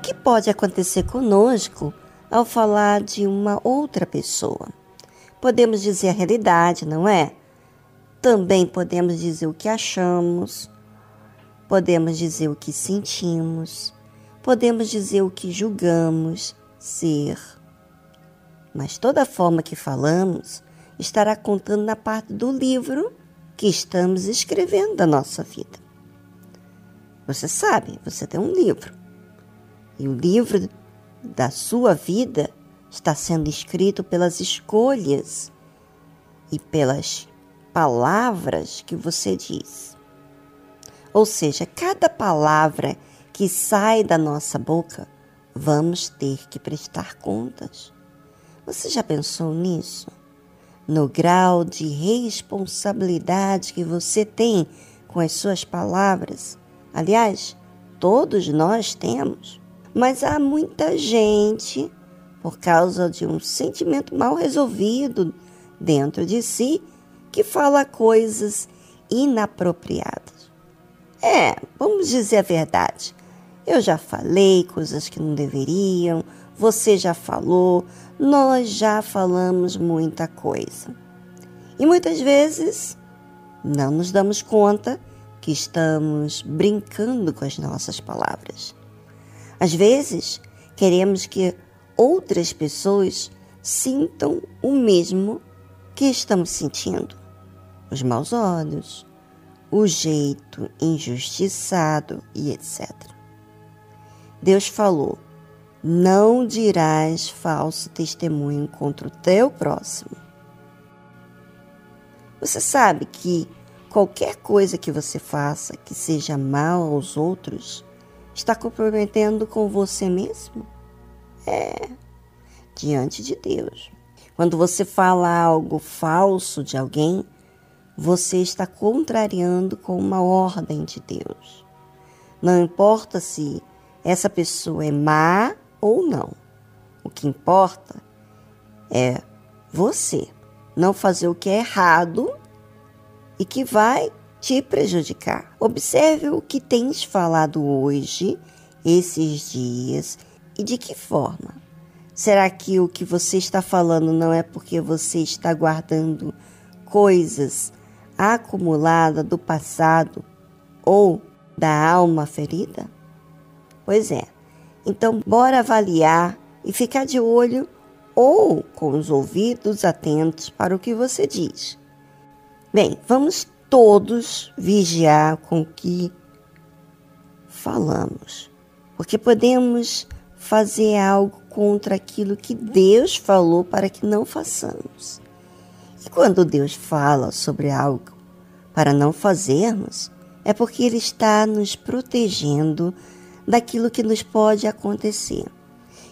que pode acontecer conosco ao falar de uma outra pessoa? Podemos dizer a realidade, não é? Também podemos dizer o que achamos, podemos dizer o que sentimos, podemos dizer o que julgamos ser. Mas toda forma que falamos estará contando na parte do livro que estamos escrevendo da nossa vida. Você sabe, você tem um livro. E o livro da sua vida está sendo escrito pelas escolhas e pelas palavras que você diz. Ou seja, cada palavra que sai da nossa boca, vamos ter que prestar contas. Você já pensou nisso? No grau de responsabilidade que você tem com as suas palavras? Aliás, todos nós temos. Mas há muita gente, por causa de um sentimento mal resolvido dentro de si, que fala coisas inapropriadas. É, vamos dizer a verdade. Eu já falei coisas que não deveriam, você já falou, nós já falamos muita coisa. E muitas vezes não nos damos conta que estamos brincando com as nossas palavras. Às vezes, queremos que outras pessoas sintam o mesmo que estamos sentindo. Os maus olhos, o jeito injustiçado e etc. Deus falou: Não dirás falso testemunho contra o teu próximo. Você sabe que qualquer coisa que você faça que seja mal aos outros está comprometendo com você mesmo? É, diante de Deus. Quando você fala algo falso de alguém, você está contrariando com uma ordem de Deus. Não importa se essa pessoa é má ou não. O que importa é você não fazer o que é errado e que vai te prejudicar. Observe o que tens falado hoje, esses dias e de que forma. Será que o que você está falando não é porque você está guardando coisas acumuladas do passado ou da alma ferida? Pois é. Então, bora avaliar e ficar de olho ou com os ouvidos atentos para o que você diz. Bem, vamos todos vigiar com o que falamos, porque podemos fazer algo contra aquilo que Deus falou para que não façamos. E quando Deus fala sobre algo para não fazermos, é porque Ele está nos protegendo daquilo que nos pode acontecer,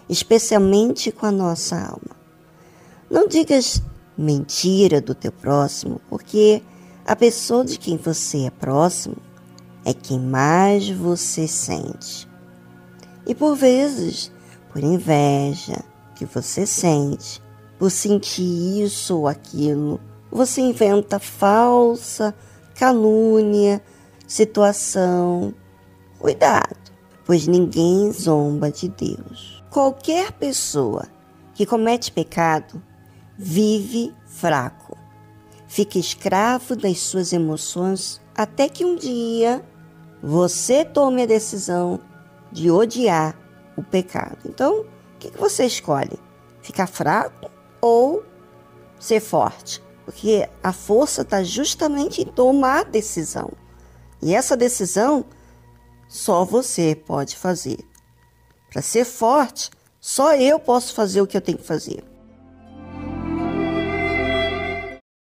especialmente com a nossa alma. Não digas mentira do teu próximo, porque a pessoa de quem você é próximo é quem mais você sente. E por vezes, por inveja que você sente, por sentir isso ou aquilo, você inventa falsa calúnia, situação. Cuidado, pois ninguém zomba de Deus. Qualquer pessoa que comete pecado vive fraco fica escravo das suas emoções até que um dia você tome a decisão de odiar o pecado. Então, o que, você escolhe? Ficar fraco ou ser forte? Porque a força está justamente em tomar a decisão. E essa decisão só você pode fazer. Para ser forte, só eu posso fazer o que eu tenho que fazer.